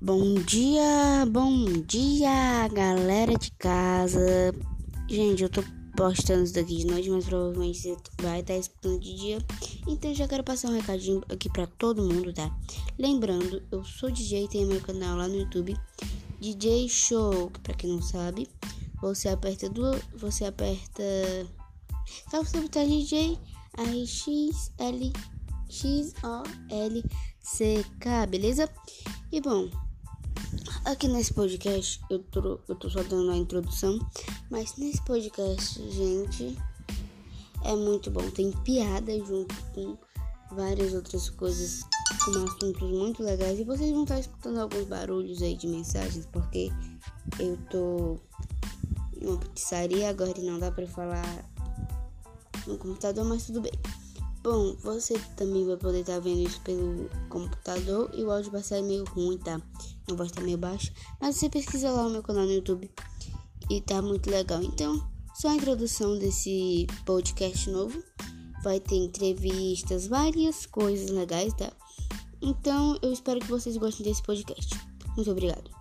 Bom dia, bom dia, galera de casa. Gente, eu tô postando isso daqui de noite, mas provavelmente vai estar escutando de dia. Então já quero passar um recadinho aqui pra todo mundo, tá? Lembrando, eu sou DJ, tenho meu canal lá no YouTube, DJ Show, que pra quem não sabe, você aperta duas, você aperta só você botar DJ aí X L X O L C K, beleza? E bom, Aqui nesse podcast eu tô, eu tô só dando a introdução, mas nesse podcast, gente, é muito bom. Tem piada junto com várias outras coisas, com assuntos muito legais. E vocês vão estar escutando alguns barulhos aí de mensagens, porque eu tô em uma pizzaria agora e não dá pra falar no computador, mas tudo bem. Bom, você também vai poder estar vendo isso pelo computador e o áudio vai sair meio ruim, tá? A voz tá meio baixa, mas você pesquisa lá o meu canal no YouTube e tá muito legal. Então, só a introdução desse podcast novo. Vai ter entrevistas, várias coisas legais, tá? Então, eu espero que vocês gostem desse podcast. Muito obrigado.